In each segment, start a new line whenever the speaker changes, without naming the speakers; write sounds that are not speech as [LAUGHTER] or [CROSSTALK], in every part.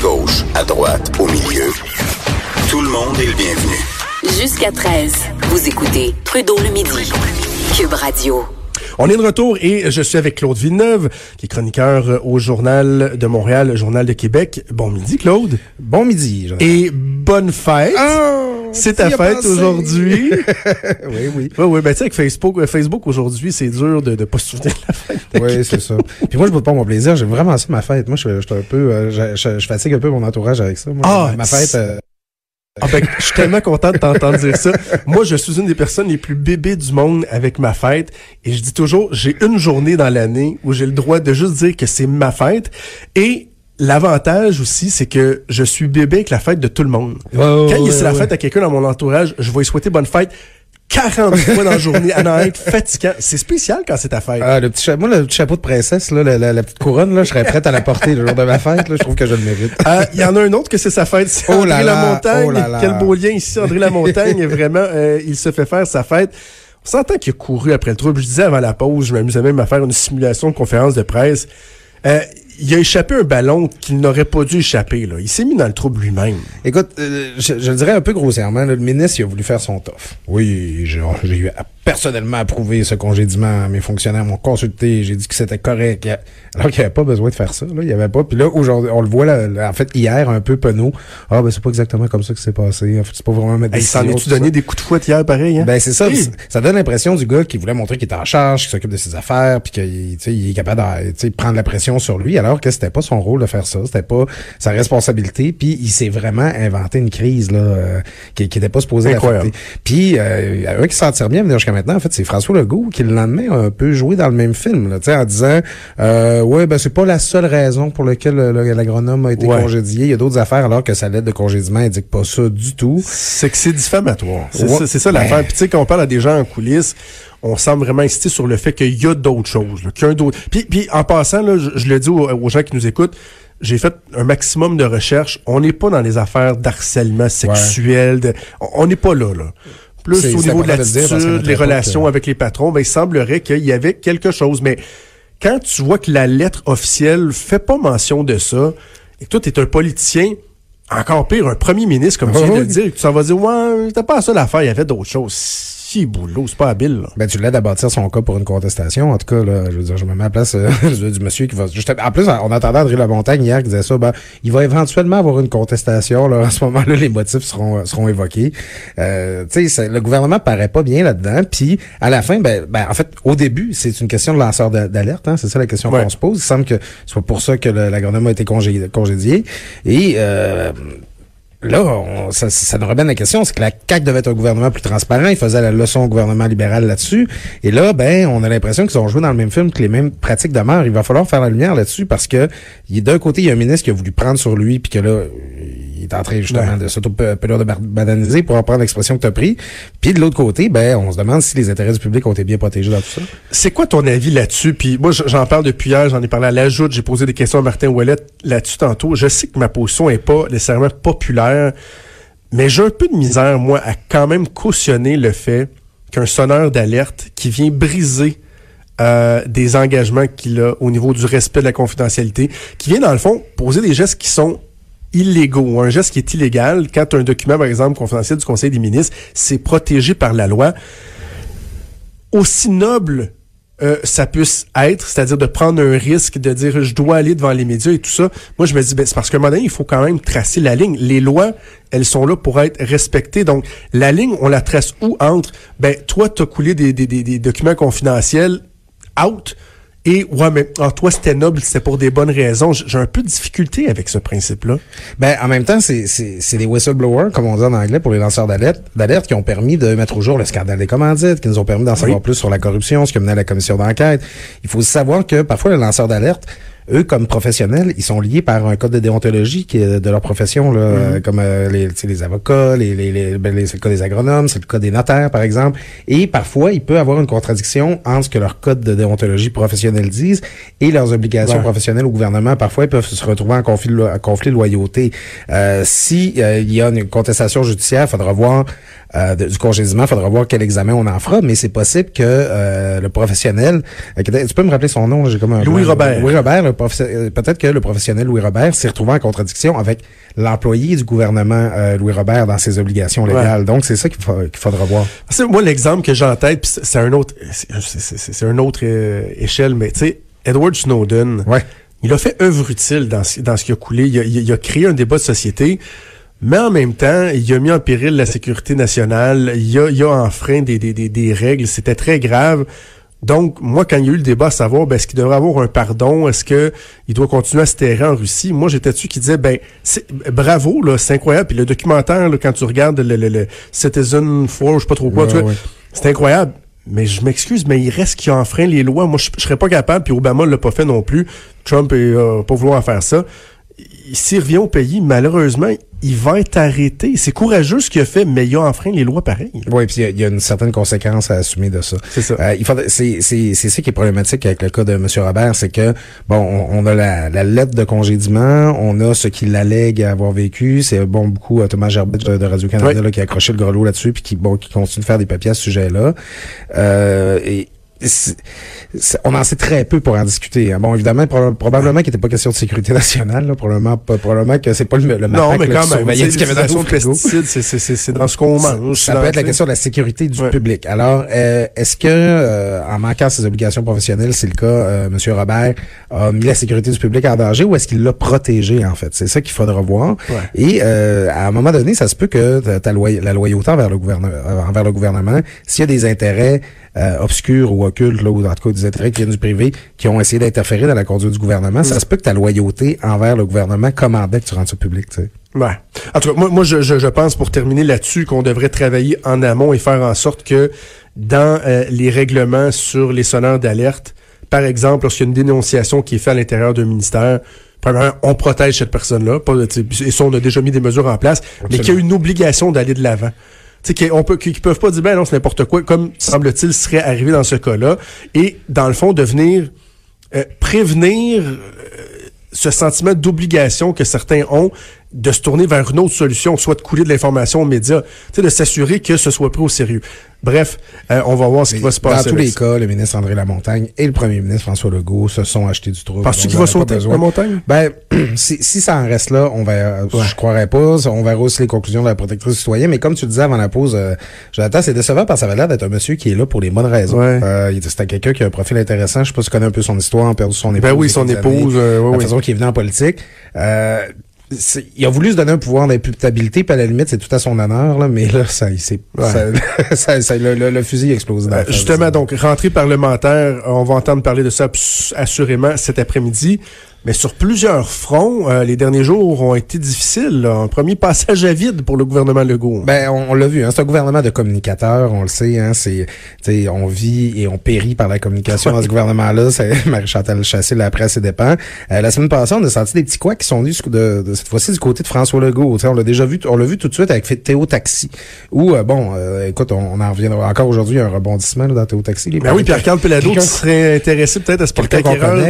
Gauche, à droite, au milieu. Tout le monde est le bienvenu.
Jusqu'à 13, vous écoutez Trudeau le midi. Cube Radio.
On est de retour et je suis avec Claude Villeneuve, qui est chroniqueur au Journal de Montréal, le Journal de Québec. Bon midi, Claude.
Bon midi. Jonathan.
Et bonne fête.
Oh,
c'est ta fête aujourd'hui. [LAUGHS]
oui, oui.
Oui, oui, ben tu sais, avec Facebook, euh, Facebook aujourd'hui, c'est dur de ne pas se souvenir de la fête. [LAUGHS]
Oui, c'est ça. Puis moi, je boude pas mon plaisir. J'ai vraiment ça ma fête. Moi, je, je, suis un peu, euh, je, je- je fatigue un peu mon entourage avec ça. Moi,
Ah,
ma fête. euh,
Ah ben, je suis tellement content de t'entendre dire ça. Moi, je suis une des personnes les plus bébés du monde avec ma fête. Et je dis toujours, j'ai une journée dans l'année où j'ai le droit de juste dire que c'est ma fête. Et l'avantage aussi, c'est que je suis bébé avec la fête de tout le monde.
Ouais,
Quand il
ouais,
c'est la
ouais.
fête à quelqu'un dans mon entourage, je vais lui souhaiter bonne fête 40 fois dans la journée. À être fatigant. C'est spécial quand c'est ta fête.
ah, le petit moi, le petit chapeau de princesse, là, la, la- la petite couronne, là, je serais prête à la porter le jour de ma fête. Là, je trouve que je le mérite.
Euh, Il y en a un autre que c'est sa fête, c'est
Oh
André Lamontagne.
oh là là.
Quel beau lien ici, André Lamontagne. vraiment, euh, il se fait faire sa fête. On s'entend qu'il a couru après le trouble. Je disais avant la pause, je m'amusais même à faire une simulation de conférence de presse. Euh, il a échappé un ballon qu'il n'aurait pas dû échapper. Là. Il s'est mis dans le trouble lui-même.
Écoute, euh, je, je le dirais un peu grossièrement, là, le ministre il a voulu faire son toffe. Oui, j'ai j'ai eu à- personnellement approuvé ce congédiement. Mes fonctionnaires m'ont consulté, j'ai dit que c'était correct. A- Alors qu'il n'y avait pas besoin de faire ça. Là, il y avait pas. Puis là, aujourd'hui, on le voit là, là, en fait hier un peu penaud. Ah ben c'est pas exactement comme ça que c'est passé. En fait, c'est pas vraiment ma
Hey, il s'en
décision.
est-tu
ça.
donné des coups de fouette hier, pareil? Hein?
Ben c'est ça,
Oui.
ça- donne l'impression du gars qui voulait montrer qu'il était en charge, qu'il s'occupe de ses affaires, puis qu'il tu sais, il est capable de tu sais, prendre la pression sur lui, alors que c'était pas son rôle de faire ça, c'était pas sa responsabilité, puis il s'est vraiment inventé une crise là euh, qui, qui était pas supposée
Incroyable.
Puis euh, un qui s'en tire bien venir jusqu'à maintenant, en fait, c'est François Legault qui le lendemain a un peu joué dans le même film, là, tu sais, en disant euh, ouais ben c'est pas la seule raison pour laquelle le- le- l'agronome a été
Ouais.
congédié, il y a d'autres affaires alors que sa lettre de congédiement indique pas ça du tout.
C'est que c'est diffamatoire. C'est
Ouais.
ça, c'est ça
Ben.
l'affaire. Puis tu sais, quand on parle à des gens en coulisses, on semble vraiment insister sur le fait qu'il y a d'autres choses, là, qu'il y a un d'autre. Puis, puis en passant, là, je, je le dis aux, aux gens qui nous écoutent, j'ai fait un maximum de recherches. On n'est pas dans les affaires d'harcèlement sexuel. de- on- on n'est pas là, là. Plus au niveau de l'attitude, les relations
euh,
avec les patrons, ben, il semblerait qu'il y avait quelque chose. Mais quand tu vois que la lettre officielle fait pas mention de ça, et que toi, tu es un politicien, encore pire, un premier ministre, comme tu viens de [LAUGHS] le dire, et que tu s'en vas dire, ouais, c'était pas ça l'affaire, il y avait d'autres choses. Boulot, c'est pas habile, là.
Ben, tu l'aides à bâtir son cas pour une contestation. En tout cas, là, je veux dire, je me mets à la place euh, [LAUGHS] du monsieur qui va... juste- en plus, on entendait André Lamontagne hier qui disait ça, ben, il va éventuellement avoir une contestation. Là, à ce moment-là, les motifs seront seront évoqués. Euh, tu sais, le gouvernement paraît pas bien là-dedans. Puis, à la fin, ben, ben, en fait, au début, c'est une question de lanceur d'a- d'alerte. Hein, c'est ça la question
Ouais.
qu'on se pose. Il semble que c'est pas pour ça que le- l'agronome a été congé- congédié. Et... Euh, Là, on- ça, ça nous ramène la question, c'est que la CAQ devait être un gouvernement plus transparent, il faisait la leçon au gouvernement libéral là-dessus, et là, ben, on a l'impression qu'ils ont joué dans le même film, que les mêmes pratiques demeurent. Il va falloir faire la lumière là-dessus parce que d'un côté, il y a un ministre qui a voulu prendre sur lui, puis que là, est en train justement
Ouais.
de s'auto-pelure de bar- bananiser pour reprendre l'expression que tu as pris. Puis de l'autre côté, ben, on se demande si les intérêts du public ont été bien protégés dans tout ça.
C'est quoi ton avis là-dessus? Puis moi, j'en parle depuis hier, j'en ai parlé à l'ajout, j'ai posé des questions à Martin Ouellet là-dessus tantôt. Je sais que ma position est pas nécessairement populaire, mais j'ai un peu de misère, moi, à quand même cautionner le fait qu'un sonneur d'alerte qui vient briser euh, des engagements qu'il a au niveau du respect de la confidentialité, qui vient, dans le fond, poser des gestes qui sont illégaux un geste qui est illégal quand un document, par exemple, confidentiel du Conseil des ministres, c'est protégé par la loi aussi noble euh, ça puisse être, c'est-à-dire de prendre un risque, de dire je dois aller devant les médias et tout ça, moi je me dis, ben, c'est parce qu'à un moment donné, il faut quand même tracer la ligne. Les lois, elles sont là pour être respectées. Donc, la ligne, on la trace où entre, ben, toi, t'as coulé des, des documents confidentiels, out, et ouais, mais ah, toi, c'était noble, c'était pour des bonnes raisons. J'ai un peu de difficulté avec ce principe-là.
Ben, en même temps, c'est, c'est, c'est des whistleblowers, comme on dit en anglais, pour les lanceurs d'alerte, d'alerte qui ont permis de mettre au jour le scandale des commandites, qui nous ont permis d'en savoir plus sur la corruption, ce mené à la commission d'enquête. Il faut savoir que parfois, les lanceurs d'alerte, eux, comme professionnels, ils sont liés par un code de déontologie qui est de leur profession, là, euh, comme euh, les, les avocats, les, les, les, ben, les- c'est le cas des agronomes, c'est le cas des notaires, par exemple. Et parfois, il peut avoir une contradiction entre ce que leur code de déontologie professionnelle disent et leurs obligations
Ouais.
professionnelles au gouvernement. Parfois, ils peuvent se retrouver en conflit, de lo- en conflit de loyauté. Euh, si euh, il y a une contestation judiciaire, il faudra voir euh, de- du congédiement, il faudra voir quel examen on en fera, mais c'est possible que euh, le professionnel, euh, tu peux me rappeler son nom, j'ai comme un
Louis. Robert.
Louis Robert, le peut-être que le professionnel Louis Robert s'est retrouvé en contradiction avec l'employé du gouvernement Louis Robert dans ses obligations légales. Donc c'est ça qu'il faudra voir.
Moi l'exemple que j'ai en tête, c'est un autre, c'est un autre échelle, mais tu sais, Edward Snowden.
Ouais.
Il a fait œuvre utile dans, dans ce qui a coulé. Il a, il a créé un débat de société. Mais en même temps, il a mis en péril la sécurité nationale, il a, il a enfreint des, des, des, des règles, c'était très grave. Donc, moi, quand il y a eu le débat à savoir, ben, est-ce qu'il devrait avoir un pardon, est-ce que il doit continuer à se terrer en Russie, moi, j'étais dessus qui disait, ben, bravo, là, c'est incroyable. Puis le documentaire, là, quand tu regardes le, le, Citizen 4, je sais pas trop quoi, c'est incroyable. Mais je m'excuse, mais il reste qu'il enfreint les lois. Moi, je, serais pas capable, puis Obama l'a pas fait non plus. Trump est euh, pas vouloir faire ça s'il revient au pays, malheureusement, il va être arrêté. C'est courageux ce qu'il a fait, mais il a enfreint les lois pareilles.
Oui, puis il y, a une certaine conséquence à assumer de ça.
C'est ça.
Euh, il c'est, c'est, c'est ça qui est problématique avec le cas de M. Robert, c'est que, bon, on, a la, lettre de congédiement, on a ce qu'il allègue avoir vécu. C'est, bon, beaucoup euh, Thomas Gerbet de, Radio-Canada qui a accroché le grelot là-dessus, puis qui, bon, qui continue de faire des papiers à ce sujet-là. Euh, et on en sait très peu pour en discuter. Hein. Bon, évidemment, probablement qu'il n'était pas question de sécurité [LAUGHS] nationale. Là, probablement, probablement que c'est pas le, le
Non, mais quand même, de pesticides, c'est dans ce qu'on mange.
Ça, peut être la question de la sécurité du public. Alors, euh, est-ce que, euh, en manquant ses obligations professionnelles, c'est le cas, euh, M. Robert a mis la sécurité du public en danger ou est-ce qu'il l'a protégé, en fait? C'est ça qu'il faudra voir. Et euh, à un moment donné, ça se peut que ta la loyauté envers le gouvernement, envers le gouvernement, s'il y a des intérêts euh, obscurs ou occultes, là, ou en tout cas des intérêts qui viennent du privé, qui ont essayé d'interférer dans la conduite du gouvernement, ça mm. se peut que ta loyauté envers le gouvernement commandait que tu rendes ça public, tu sais.
Ouais. En tout cas, moi, moi je, je, pense, pour terminer là-dessus, qu'on devrait travailler en amont et faire en sorte que dans euh, les règlements sur les sonneurs d'alerte, par exemple, lorsqu'il y a une dénonciation qui est faite à l'intérieur d'un ministère, premièrement, on protège cette personne-là. Et ça, on a déjà mis des mesures en place, mais qu'il y a une obligation d'aller de l'avant qu'on peut, qu'ils peuvent pas dire, ben non, c'est n'importe quoi, comme semble-t-il serait arrivé dans ce cas-là, et dans le fond, de venir euh, prévenir euh, ce sentiment d'obligation que certains ont de se tourner vers une autre solution, soit de couler de l'information aux médias, de s'assurer que ce soit pris au sérieux. Bref, euh, on va voir ce qui va se passer.
Dans tous les cas, le ministre André Lamontagne et le premier ministre François Legault se sont achetés du trouble.
Penses-tu qu'il va sauter la montagne?
Ben, [CLEARS THROAT] si, si, ça en reste là, on va, je croirais pas. On verra aussi les conclusions de la protectrice citoyenne. Mais comme tu disais avant la pause, euh, Jonathan, c'est décevant parce que ça avait l'air d'être un monsieur qui est là pour les bonnes raisons. Euh, c'était quelqu'un qui a un profil intéressant. Je sais pas si tu connais un peu son histoire, a perdu son
épouse. Ben oui, son épouse.
Euh, la façon qu'il est venu en politique. Il a voulu se donner un pouvoir d'imputabilité, puis à la limite, c'est tout à son honneur, là, mais là, ça, c'est, [LAUGHS] ça, ça, le, le, fusil explose.
Euh, justement, donc, rentrée parlementaire, on va entendre parler de ça assurément cet après-midi. Mais sur plusieurs fronts, euh, les derniers jours ont été difficiles. Un premier passage à vide pour le gouvernement Legault.
Ben, on, l'a vu. Hein, c'est un gouvernement de communicateurs, on le sait. Hein, c'est, on vit et on périt par la communication [LAUGHS] dans ce gouvernement-là. C'est [LAUGHS] Marie-Chantal Chassé, la presse et dépend. Euh, la semaine passée, on a senti des petits couacs qui sont venus de, de, cette fois-ci du côté de François Legault. on l'a déjà vu, on l'a vu tout de suite avec Théo Taxi. Où, euh, bon, écoute, on, en reviendra encore aujourd'hui un rebondissement dans Théo Taxi.
ben oui, Pierre-Carl Pelado qui serait intéressé peut-être à se porter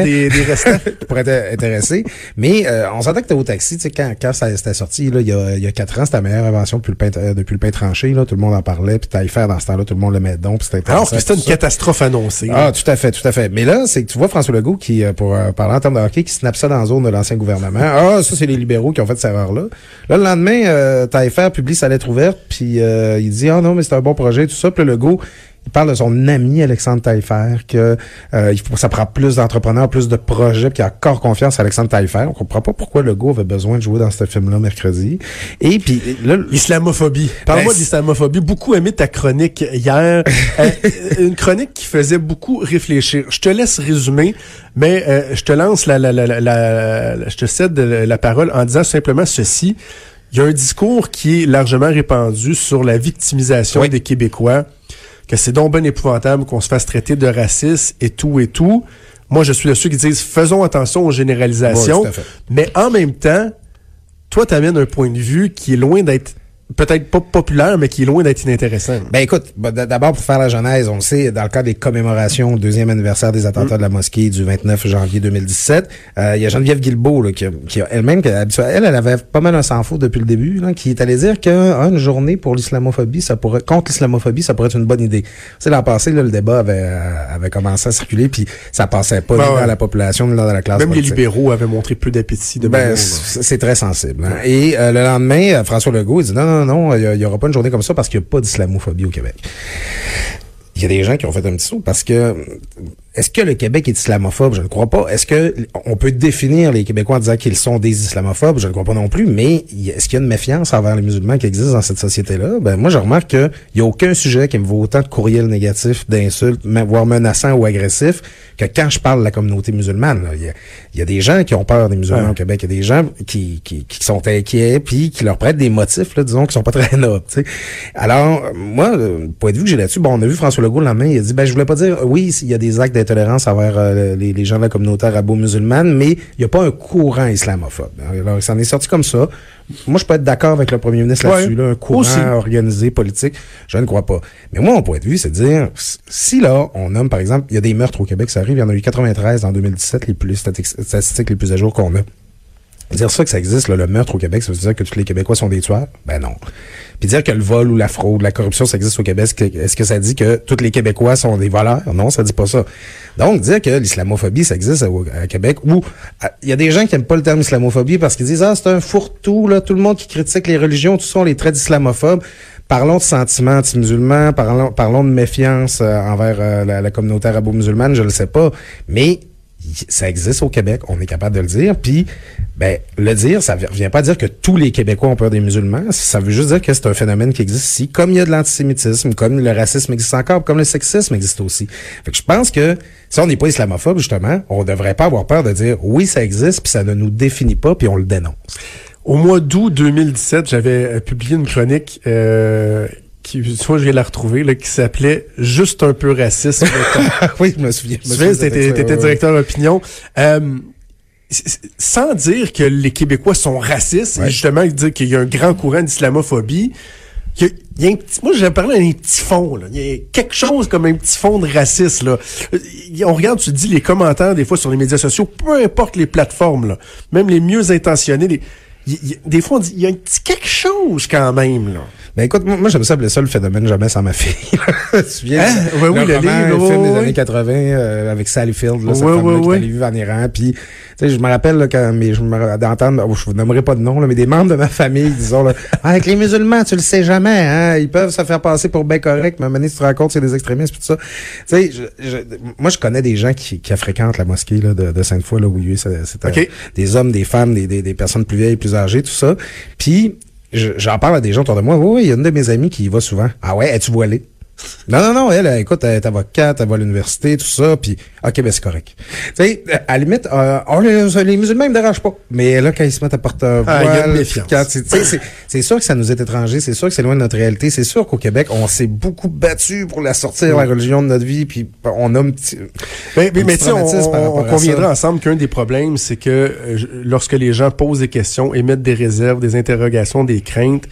des, des restants. [LAUGHS]
intéressé. Mais euh, on s'entend que t'es au taxi, tu sais, quand, quand ça c'était sorti, là, il y a, il y a quatre ans, c'était la meilleure invention depuis le pain, euh, depuis le pain tranché, là, tout le monde en parlait, puis t'allais faire dans ce temps-là, tout le monde le met donc, puis c'était
Alors que c'était une catastrophe annoncée.
Ah, tout à fait, tout à fait. Mais là, c'est que tu vois François Legault qui, euh, pour parler en termes de hockey, qui snap ça dans la zone de l'ancien gouvernement. Ah, ça, c'est les libéraux qui ont fait cette erreur-là. Là, le lendemain, euh, publie sa lettre ouverte, puis il dit, ah non, mais c'est un bon projet, tout ça, puis le Legault, il parle de son ami Alexandre Taillefer, que euh, il faut, ça prend plus d'entrepreneurs, plus de projets, puis qu'il a encore confiance à Alexandre Taillefer. On comprend pas pourquoi le gars avait besoin de jouer dans ce film-là mercredi. Et puis là,
l'islamophobie. Parle-moi ben, d'islamophobie. Beaucoup aimé ta chronique hier. [LAUGHS] Euh, une chronique qui faisait beaucoup réfléchir. Je te laisse résumer, mais euh, je te lance la, la, la, la, je te cède la parole en disant simplement ceci. Il y a un discours qui est largement répandu sur la victimisation des Québécois que c'est donc bien épouvantable qu'on se fasse traiter de raciste et tout et tout. Moi, je suis de ceux qui disent faisons attention aux généralisations. mais en même temps, toi, tu amènes un point de vue qui est loin d'être peut-être pas populaire, mais qui est loin d'être inintéressant.
Ben écoute, bah, d'abord pour faire la genèse, on le sait, dans le cadre des commémorations au deuxième anniversaire des attentats de la mosquée du 29 janvier 2017, euh, il y a Geneviève Guilbeault là, qui, qui a elle-même, elle, elle avait pas mal un sans faux depuis le début, là, qui est allée dire qu'une journée pour l'islamophobie, ça pourrait contre l'islamophobie, ça pourrait être une bonne idée. Sais, l'an passé, là, le débat avait, euh, avait commencé à circuler, puis ça passait pas
Ben
dans la population, ni dans la classe
Même les libéraux avaient montré peu d'appétit de
Ben, c'est c'est très sensible. hein. Et euh, le lendemain, euh, François Legault il dit non, non, non, il n'y aura pas une journée comme ça parce qu'il n'y a pas d'islamophobie au Québec. Il y a des gens qui ont fait un petit saut parce que est-ce que le Québec est islamophobe? Je ne crois pas. Est-ce que on peut définir les Québécois en disant qu'ils sont des islamophobes? Je ne crois pas non plus. Mais est-ce qu'il y a une méfiance envers les musulmans qui existe dans cette société-là? Ben moi, je remarque qu'il n'y a aucun sujet qui me vaut autant de courriels négatifs, d'insultes, voire menaçants ou agressifs, que quand je parle de la communauté musulmane. là. Il y a, il y a des gens qui ont peur des musulmans
Ouais.
au Québec. Il y a des gens qui, qui, qui sont inquiets, puis qui leur prêtent des motifs, là, disons, qui sont pas très [LAUGHS] nobles. Alors, euh, moi, le point de vue que j'ai là-dessus, bon, on a vu François Legault le lendemain, il a dit, ben, je voulais pas dire, oui, il y a des actes d'intolérance envers euh, les, les gens de la communauté arabo-musulmane, mais il n'y a pas un courant islamophobe. Alors, il s'en est sorti comme ça. Moi, je peux être d'accord avec le premier ministre là-dessus,
Ouais.
là, un courant
Aussi.
organisé, politique. Je ne crois pas. Mais moi, mon point de vue, c'est de dire, si là, on nomme, par exemple, il y a des meurtres au Québec, ça arrive, il y en a eu 93 en 2017, les plus statistiques les plus à jour qu'on a. Dire ça que ça existe, là, le meurtre au Québec, ça veut dire que tous les Québécois sont des tueurs? Ben non. Puis dire que le vol ou la fraude, la corruption, ça existe au Québec, est-ce que, ça dit que tous les Québécois sont des voleurs? Non, ça dit pas ça. Donc, dire que l'islamophobie, ça existe au- à, Québec, ou à- il y a des gens qui aiment pas le terme islamophobie parce qu'ils disent, ah, c'est un fourre-tout, là, tout le monde qui critique les religions, tout ça, on les traite d'islamophobes. Parlons de sentiments anti-musulmans, parlons, parlons de méfiance euh, envers euh, la, la communauté arabo-musulmane, je le sais pas. Mais ça existe au Québec, on est capable de le dire. Puis, ben, le dire, ça ne revient pas dire que tous les Québécois ont peur des musulmans. Ça veut juste dire que c'est un phénomène qui existe ici, comme il y a de l'antisémitisme, comme le racisme existe encore, comme le sexisme existe aussi. Fait que je pense que si on n'est pas islamophobe, justement, on devrait pas avoir peur de dire oui, ça existe, puis ça ne nous définit pas, puis on le dénonce.
Au mois d'août 2017, j'avais euh, publié une chronique euh, qui, vois, je de la retrouver, là, qui s'appelait Juste un peu raciste. [LAUGHS]
oui, je me souviens.
Tu sais, t'étais t'étais directeur d'opinion. Euh, sans dire que les Québécois sont racistes,
Ouais.
et justement dire qu'il y a un grand courant d'islamophobie, il y a, il y a un petit, moi j'ai parlé d'un petit fond, là. Il y a quelque chose comme un petit fond de racisme, là. Euh, On regarde, tu dis les commentaires des fois sur les médias sociaux, peu importe les plateformes, là, même les mieux intentionnés, les- des fois on dit, il y a un petit quelque chose quand même, là.
Ben écoute, moi, j'aime ça appeler ça le phénomène jamais sans ma fille. [LAUGHS] tu te souviens?
Hein? Oui, le
roman,
livre,
film des années 80 euh, avec Sally Field, là, cette
Ouais,
femme-là qui est allée vivre en Iran. Puis, sais, je me rappelle là, quand mais je me d'entendre, oh, je vous nommerai pas de nom, là, mais des membres de ma famille, disons, là, [LAUGHS] Ah, avec les musulmans, tu le sais jamais, hein, ils peuvent se faire passer pour bien correct, mais moment donné, tu te compte, c'est des extrémistes, puis tout ça. Tu sais, je, je- moi, je connais des gens qui, qui fréquentent la mosquée là, de, de Sainte-Foy, là, où il y a euh,
Ok.
des hommes, des femmes, des, des, des personnes plus vieilles, plus âgées, tout ça. Puis, je- j'en parle à des gens autour de moi. Oui, oui, il y a une de mes amies qui y va souvent. Ah ouais, es-tu voilée? Non, non, non, elle, écoute, elle est avocate, elle va à l'université, tout ça, puis ok, ben c'est correct. Tu sais, à la limite, euh, oh, les, les musulmans, ils me dérangent pas. Mais là, quand ils se mettent à porter un
Ah, une
voile, c'est- sûr que ça nous est étranger, c'est sûr que c'est loin de notre réalité, c'est sûr qu'au Québec, on s'est beaucoup battu pour la sortir, la religion de notre vie, puis on a un petit...
Ben, mais
un
mais sais, on, on- conviendra ensemble qu'un des problèmes, c'est que euh, lorsque les gens posent des questions, émettent des réserves, des interrogations, des craintes,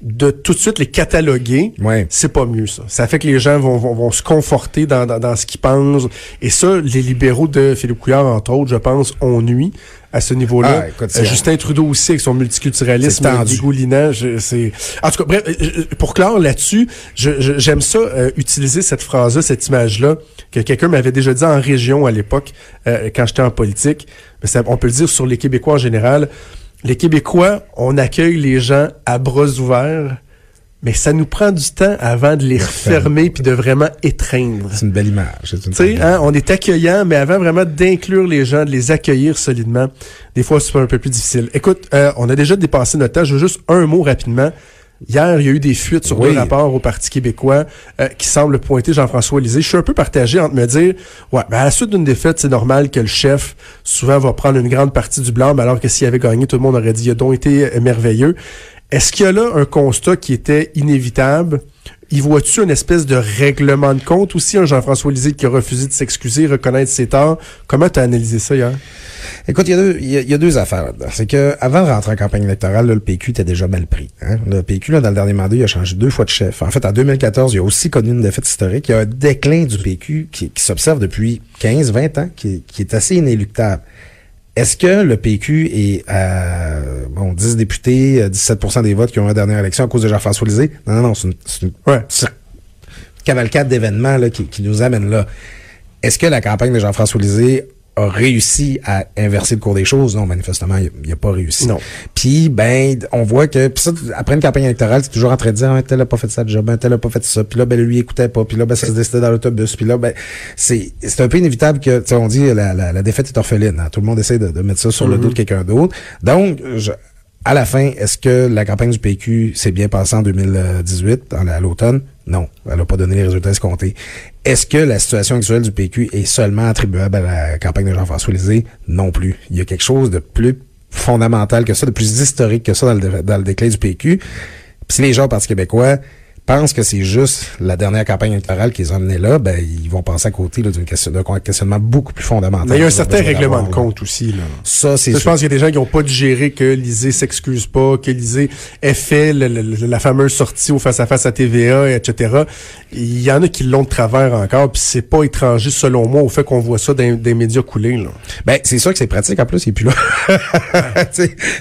de tout de suite les cataloguer,
Ouais.
c'est pas mieux ça. Ça fait que les gens vont, vont, vont se conforter dans, dans, dans ce qu'ils pensent. Et ça, les libéraux de Philippe Couillard, entre autres, je pense, ont nuit à ce niveau-là.
Ah,
Euh, Justin Trudeau aussi, avec son multiculturalisme dégoulinant. je- c'est... En tout cas, bref, euh, euh, pour clore là-dessus, je- je- j'aime ça, euh, utiliser cette phrase-là, cette image-là, que quelqu'un m'avait déjà dit en région à l'époque, euh, quand j'étais en politique. Mais ça- on peut le dire sur les Québécois en général. Les Québécois, on accueille les gens à bras ouverts, mais ça nous prend du temps avant de les refermer puis de vraiment étreindre.
C'est une belle image. Une
hein, on est accueillant, mais avant vraiment d'inclure les gens, de les accueillir solidement, des fois c'est un peu plus difficile. Écoute, euh, on a déjà dépassé notre temps. Je veux juste un mot rapidement. Hier, il y a eu des fuites sur
Oui.
deux rapports au Parti québécois euh, qui semblent pointer Jean-François Lisée. Je suis un peu partagé entre me dire, ouais, ben à la suite d'une défaite, c'est normal que le chef souvent va prendre une grande partie du blanc, alors que s'il avait gagné, tout le monde aurait dit, il a donc été euh, merveilleux. Est-ce qu'il y a là un constat qui était inévitable, y vois-tu une espèce de règlement de compte aussi, un Jean-François Lisée qui a refusé de s'excuser, reconnaître ses torts? Comment tu as analysé ça hier?
Écoute, il y, a deux, il y, a deux affaires. C'est que avant de rentrer en campagne électorale, là, le PQ était déjà mal pris. Hein? Le PQ, là, dans le dernier mandat, il a changé deux fois de chef. En fait, en 2014, il a aussi connu une défaite historique. Il y a un déclin du PQ qui, s'observe depuis 15, 20 ans, qui est assez inéluctable. Est-ce que le PQ est à bon, 10 députés, 17% des votes qui ont eu la dernière élection à cause de Jean-François Lisée? Non, non, non, c'est une, une,
Ouais.
cavalcade d'événements là, qui, qui nous amène là. Est-ce que la campagne de Jean-François Lisée a réussi à inverser le cours des choses? Non, manifestement, il n'a pas réussi.
Non.
Puis, ben, on voit que, pis ça, après une campagne électorale, c'est toujours en train de dire, un tel a pas fait ça de job, un tel a pas fait ça, puis là, ben, lui, il écoutait pas, puis là, ben, ça se décidait dans l'autobus, puis là, ben, c'est, c'est un peu inévitable que, tu sais, on dit, la, la, la défaite est orpheline, hein. Tout le monde essaie de, de mettre ça sur le dos de quelqu'un d'autre. Donc, je, à la fin, est-ce que la campagne du PQ s'est bien passée en 2018, en- à l'automne? Non, elle n'a pas donné les résultats escomptés. Est-ce que la situation actuelle du PQ est seulement attribuable à la campagne de Jean-François Lisée? Non plus. Il y a quelque chose de plus fondamental que ça, de plus historique que ça dans le, dans déclin du PQ. Puis si les gens au québécois pensent que c'est juste la dernière campagne électorale qui les a amenés là, ben ils vont passer à côté là, d'une question, d'un questionnement beaucoup plus fondamental.
Mais il y a un
qu'ils ont
certain règlement de
là.
compte aussi. Là.
Ça, c'est
je pense qu'il y a des gens qui n'ont pas digéré que Lisée s'excuse pas, que Lisée ait fait le- le- la fameuse sortie au face-à-face à TVA, etc. Il y en a qui l'ont de travers encore, puis c'est pas étranger, selon moi, au fait qu'on voit ça dans des médias coulés. Là.
Ben, c'est sûr que c'est pratique. En plus, il est plus là. [LAUGHS]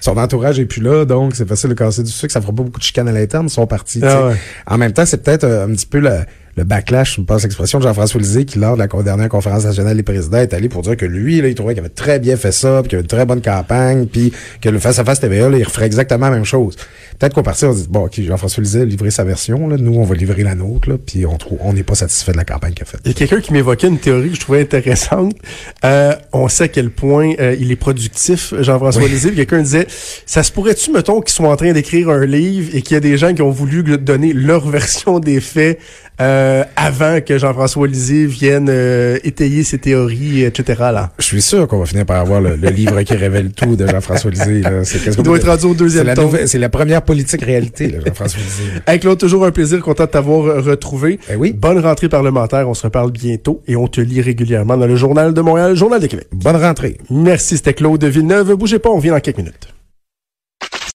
Son entourage est plus là, donc c'est facile de casser du sucre. Ça fera pas beaucoup de chicanes à l'interne, ils sont partis.
Ah ouais.
En même temps, c'est peut-être euh, un petit peu le, le backlash, je me passe l'expression de Jean-François Lisée, qui, lors de la dernière conférence nationale des présidents, est allé pour dire que lui, là, il trouvait qu'il avait très bien fait ça, puis qu'il avait une très bonne campagne, puis que le face-à-face TVA, là, il referait exactement la même chose. Peut-être qu'au parti, on se dit, bon, OK, Jean-François Lisée a livré sa version, là, nous, on va livrer la nôtre, là, puis on trouve, on n'est pas satisfait de la campagne qu'il a faite.
Il y a quelqu'un qui m'évoquait une théorie que je trouvais intéressante. Euh, on sait à quel point euh, il est productif, Jean-François Lisée. Puis Quelqu'un disait, ça se pourrait-tu, mettons, qu'ils sont en train d'écrire un livre et qu'il y a des gens qui ont voulu donner leur [LAUGHS] version des faits euh, avant que Jean-François Lisée vienne euh, étayer ses théories, etc. Là.
Je suis sûr qu'on va finir par avoir le, le livre qui révèle tout de Jean-François Lisée. là. C'est
Il doit être rendu au deuxième tome.
c'est la première politique réalité, là, Jean-François Lisée. [LAUGHS]
Hey Claude, toujours un plaisir, content de t'avoir euh, retrouvé.
Ben oui.
Bonne rentrée parlementaire, on se reparle bientôt et on te lit régulièrement dans le Journal de Montréal, Journal de Québec.
Bonne rentrée.
Merci, c'était Claude Villeneuve. Bougez pas, on vient dans quelques minutes.